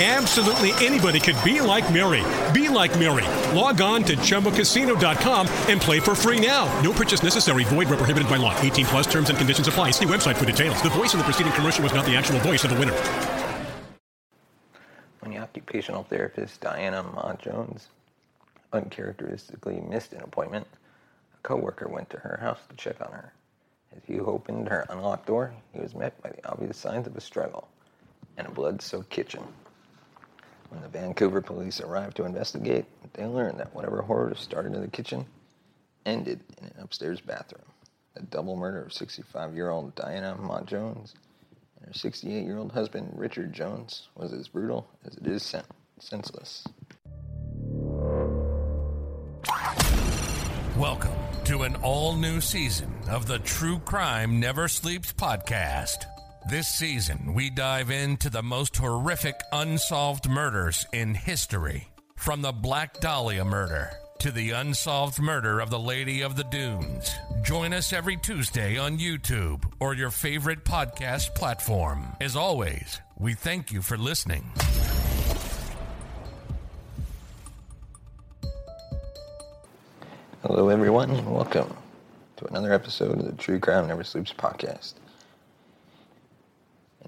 Absolutely anybody could be like Mary. Be like Mary. Log on to ChumbaCasino.com and play for free now. No purchase necessary. Void where prohibited by law. 18 plus terms and conditions apply. See website for details. The voice in the preceding commercial was not the actual voice of the winner. When the occupational therapist Diana Ma Jones uncharacteristically missed an appointment, a coworker went to her house to check on her. As he opened her unlocked door, he was met by the obvious signs of a struggle and a blood-soaked kitchen. When the Vancouver police arrived to investigate, they learned that whatever horror started in the kitchen ended in an upstairs bathroom. The double murder of 65-year-old Diana Ma Jones and her 68-year-old husband Richard Jones was as brutal as it is sen- senseless. Welcome to an all new season of the True Crime Never Sleeps podcast. This season, we dive into the most horrific unsolved murders in history. From the Black Dahlia murder to the unsolved murder of the Lady of the Dunes. Join us every Tuesday on YouTube or your favorite podcast platform. As always, we thank you for listening. Hello, everyone, and welcome to another episode of the True Crime Never Sleeps podcast.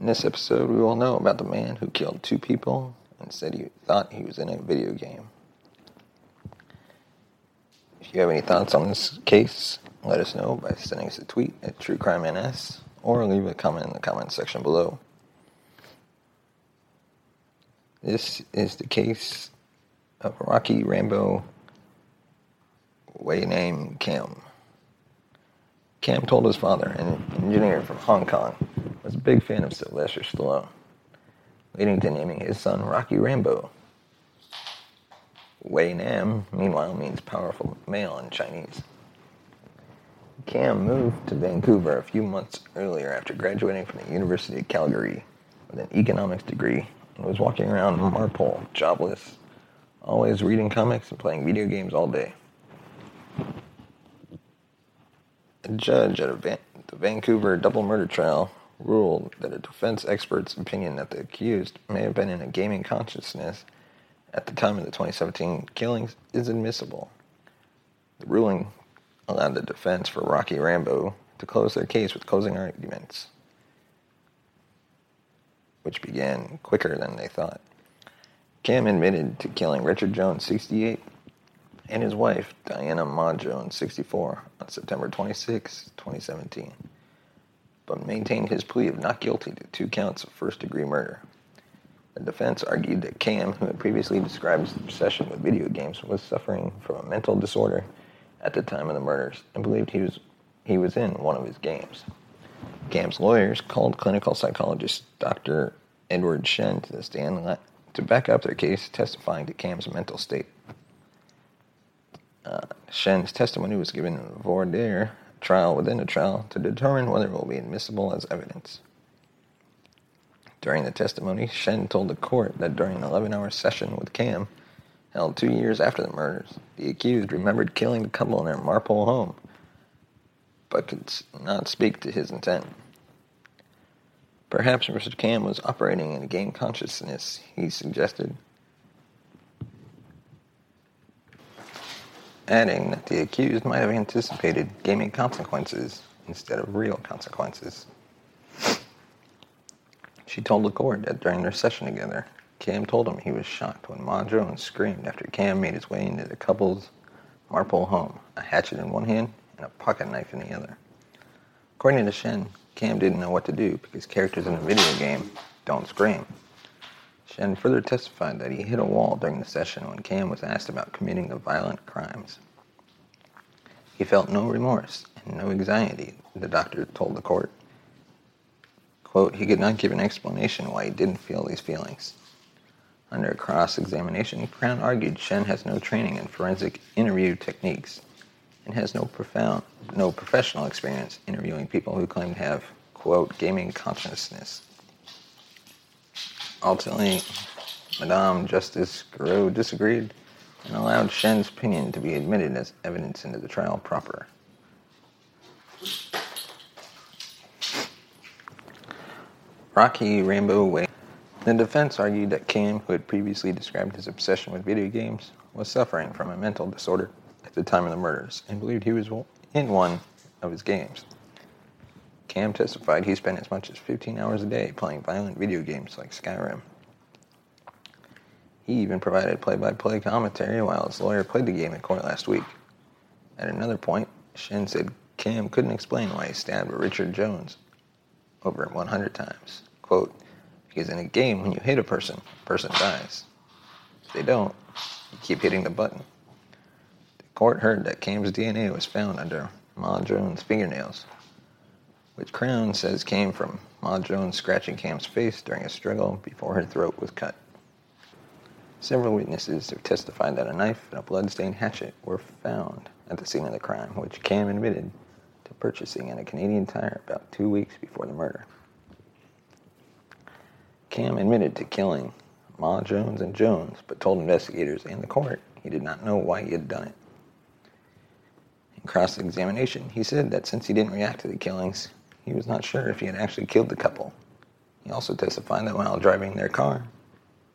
In this episode, we will know about the man who killed two people and said he thought he was in a video game. If you have any thoughts on this case, let us know by sending us a tweet at TrueCrimeNS or leave a comment in the comment section below. This is the case of Rocky Rambo Wei Nam Kam. Kam told his father, an engineer from Hong Kong, was a big fan of Sylvester Stallone, leading to naming his son Rocky Rambo. Wei Nam, meanwhile, means powerful male in Chinese. Kam moved to Vancouver a few months earlier after graduating from the University of Calgary with an economics degree and was walking around Marpole, jobless, always reading comics and playing video games all day. A judge at a Van- the Vancouver double murder trial ruled that a defense expert's opinion that the accused may have been in a gaming consciousness at the time of the 2017 killings is admissible. The ruling allowed the defense for Rocky Rambo to close their case with closing arguments, which began quicker than they thought. Kam admitted to killing Richard Jones, 68, and his wife, Diana Ma Jones, 64, on September 26, 2017, but maintained his plea of not guilty to two counts of first degree murder. The defense argued that Kam, who had previously described his obsession with video games, was suffering from a mental disorder at the time of the murders and believed he was, he was in one of his games. Kam's lawyers called clinical psychologist Dr. Edward Shen to the stand to back up their case, testifying to Kam's mental state. Uh, Shen's testimony was given in voir dire trial within a trial to determine whether it will be admissible as evidence. During the testimony, Shen told the court that during an 11 hour session with Kam, held two years after the murders, the accused remembered killing the couple in their Marpole home, but could not speak to his intent. Perhaps Mr. Kam was operating in a game consciousness, he suggested, adding that the accused might have anticipated gaming consequences instead of real consequences. She told the court that during their session together, Kam told him he was shocked when Ma Jones screamed after Kam made his way into the couple's Marpole home, a hatchet in one hand and a pocket knife in the other. According to Shen, Kam didn't know what to do because characters in a video game don't scream. Shen further testified that he hit a wall during the session when Kam was asked about committing the violent crimes. He felt no remorse and no anxiety, the doctor told the court. Quote, he could not give an explanation why he didn't feel these feelings. Under cross-examination, Crown argued Shen has no training in forensic interview techniques and has no profound, no professional experience interviewing people who claim to have, quote, gaming consciousness. Ultimately, Madame Justice Garreau disagreed and allowed Shen's opinion to be admitted as evidence into the trial proper. Rocky Rambo Wei. The defense argued that Kam, who had previously described his obsession with video games, was suffering from a mental disorder at the time of the murders and believed he was in one of his games. Kam testified he spent as much as 15 hours a day playing violent video games like Skyrim. He even provided play by play commentary while his lawyer played the game in court last week. At another point, Shen said Kam couldn't explain why he stabbed Richard Jones over 100 times. Quote, because in a game, when you hit a person, person dies. If they don't, you keep hitting the button. The court heard that Kam's DNA was found under Ma Jones' fingernails, which Crown says came from Ma Jones scratching Kam's face during a struggle before her throat was cut. Several witnesses have testified that a knife and a blood-stained hatchet were found at the scene of the crime, which Kam admitted to purchasing at a Canadian Tire about two weeks before the murder. Kam admitted to killing Ma Jones and Jones, but told investigators and the court he did not know why he had done it. In cross examination, he said that since he didn't react to the killings, he was not sure if he had actually killed the couple. He also testified that while driving their car,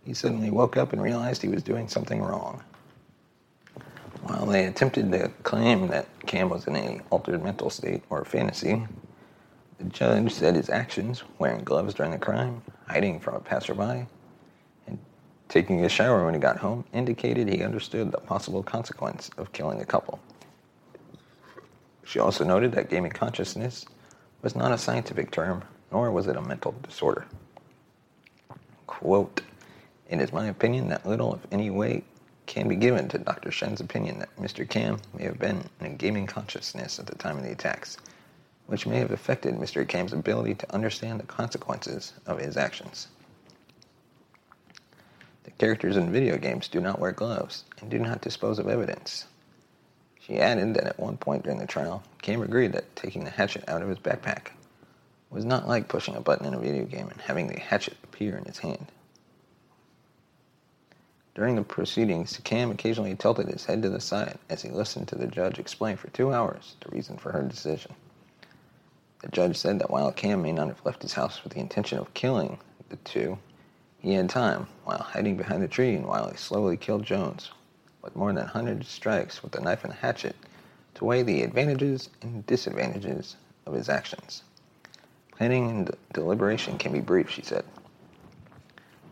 he suddenly woke up and realized he was doing something wrong. While they attempted to claim that Kam was in a altered mental state or fantasy, the judge said his actions, wearing gloves during the crime, hiding from a passerby, and taking a shower when he got home, indicated he understood the possible consequence of killing a couple. She also noted that gaming consciousness was not a scientific term, nor was it a mental disorder. Quote, it is my opinion that little, if any weight, can be given to Dr. Shen's opinion that Mr. Kam may have been in a gaming consciousness at the time of the attacks which may have affected Mr. Kam's ability to understand the consequences of his actions. The characters in video games do not wear gloves and do not dispose of evidence. She added that at one point during the trial, Kam agreed that taking the hatchet out of his backpack was not like pushing a button in a video game and having the hatchet appear in his hand. During the proceedings, Kam occasionally tilted his head to the side as he listened to the judge explain for two hours the reason for her decision. The judge said that while Kam may not have left his house with the intention of killing the two, he had time, while hiding behind a tree and while he slowly killed Jones, with more than 100 strikes with a knife and hatchet, to weigh the advantages and disadvantages of his actions. Planning and deliberation can be brief, she said.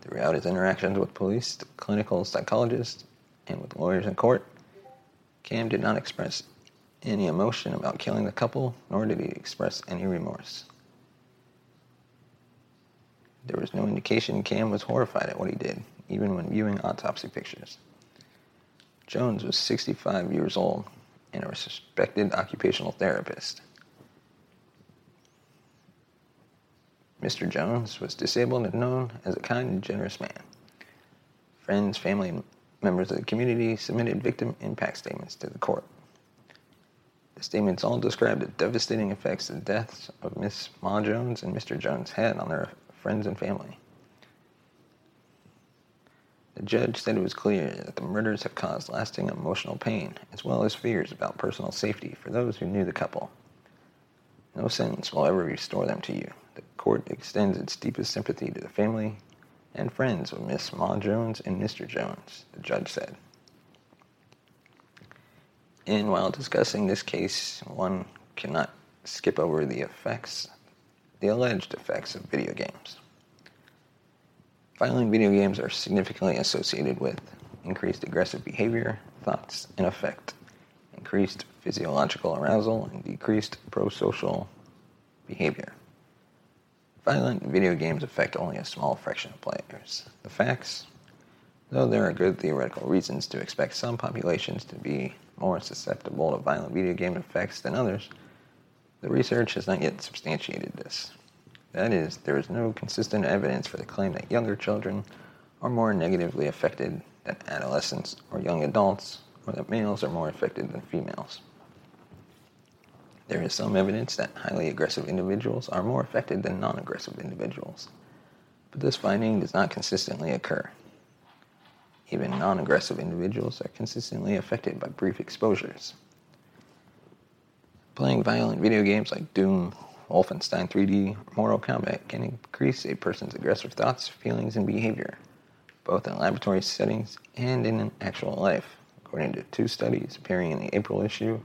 Throughout his interactions with police, clinical psychologists, and with lawyers in court, Kam did not express any emotion about killing the couple, nor did he express any remorse. There was no indication Kam was horrified at what he did, even when viewing autopsy pictures. Jones was 65 years old and a respected occupational therapist. Mr. Jones was disabled and known as a kind and generous man. Friends, family, and members of the community submitted victim impact statements to the court. The statements all described the devastating effects the deaths of Miss Ma Jones and Mr. Jones had on their friends and family. The judge said it was clear that the murders have caused lasting emotional pain, as well as fears about personal safety for those who knew the couple. No sentence will ever restore them to you. The court extends its deepest sympathy to the family and friends of Miss Ma Jones and Mr. Jones, the judge said. And while discussing this case, one cannot skip over the effects, the alleged effects of video games. Violent video games are significantly associated with increased aggressive behavior, thoughts, and affect, increased physiological arousal, and decreased prosocial behavior. Violent video games affect only a small fraction of players. The facts? Though there are good theoretical reasons to expect some populations to be more susceptible to violent video game effects than others, the research has not yet substantiated this. That is, there is no consistent evidence for the claim that younger children are more negatively affected than adolescents or young adults, or that males are more affected than females. There is some evidence that highly aggressive individuals are more affected than non aggressive individuals, but this finding does not consistently occur. Even non aggressive individuals are consistently affected by brief exposures. Playing violent video games like Doom, Wolfenstein 3D, or Mortal Kombat can increase a person's aggressive thoughts, feelings, and behavior, both in laboratory settings and in actual life, according to two studies appearing in the April issue of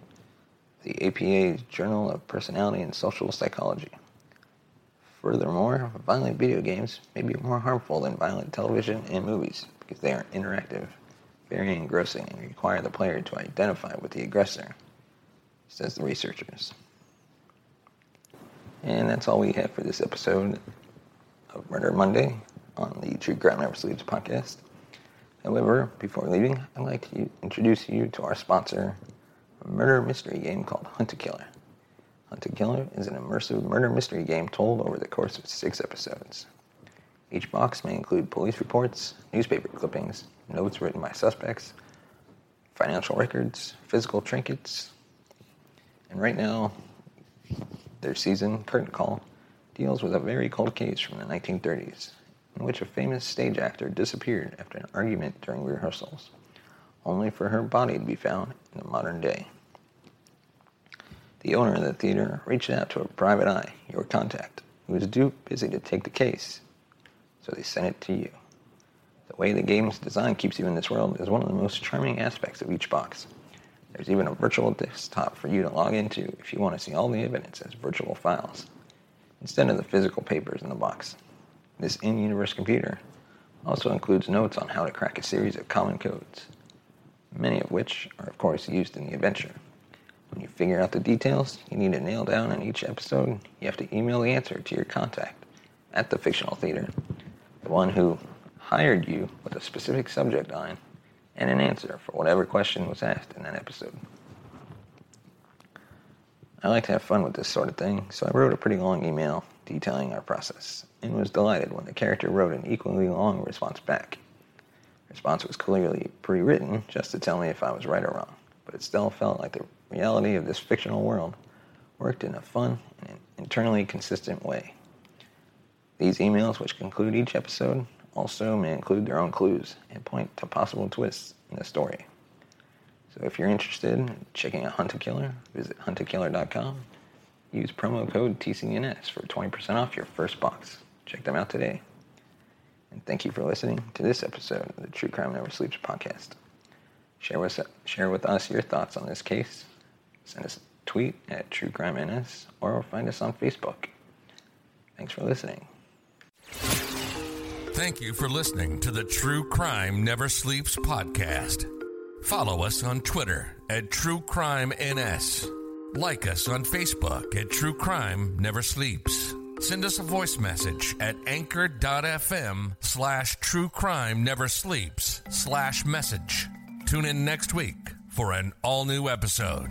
the APA's Journal of Personality and Social Psychology. Furthermore, violent video games may be more harmful than violent television and movies because they are interactive, very engrossing, and require the player to identify with the aggressor, says the researchers. And that's all we have for this episode of Murder Monday on the True Crime Never Sleeps podcast. However, before leaving, I'd like to introduce you to our sponsor, a murder mystery game called Hunt a Killer. Hunt a Killer is an immersive murder mystery game told over the course of six episodes. Each box may include police reports, newspaper clippings, notes written by suspects, financial records, physical trinkets, and right now, their season, Curtain Call, deals with a very cold case from the 1930s in which a famous stage actor disappeared after an argument during rehearsals only for her body to be found in the modern day. The owner of the theater reached out to a private eye, your contact, who was too busy to take the case, so they sent it to you. The way the game's design keeps you in this world is one of the most charming aspects of each box. There's even a virtual desktop for you to log into if you want to see all the evidence as virtual files, instead of the physical papers in the box. This in universe computer also includes notes on how to crack a series of common codes many of which are, of course, used in the adventure. When you figure out the details you need to nail down in each episode, you have to email the answer to your contact at the fictional theater, the one who hired you with a specific subject line and an answer for whatever question was asked in that episode. I like to have fun with this sort of thing, so I wrote a pretty long email detailing our process and was delighted when the character wrote an equally long response back The response was clearly pre written just to tell me if I was right or wrong, but it still felt like the reality of this fictional world worked in a fun and internally consistent way. These emails, which conclude each episode, also may include their own clues and point to possible twists in the story. So if you're interested in checking out Hunt a Killer, visit huntakiller.com. Use promo code TCNS for 20% off your first box. Check them out today. And thank you for listening to this episode of the True Crime Never Sleeps podcast. Share with, share with us your thoughts on this case. Send us a tweet at True Crime NS or find us on Facebook. Thanks for listening. Thank you for listening to the True Crime Never Sleeps podcast. Follow us on Twitter at True Crime NS. Like us on Facebook at True Crime Never Sleeps. Send us a voice message at anchor.fm slash true crime never sleeps slash message. Tune in next week for an all new episode.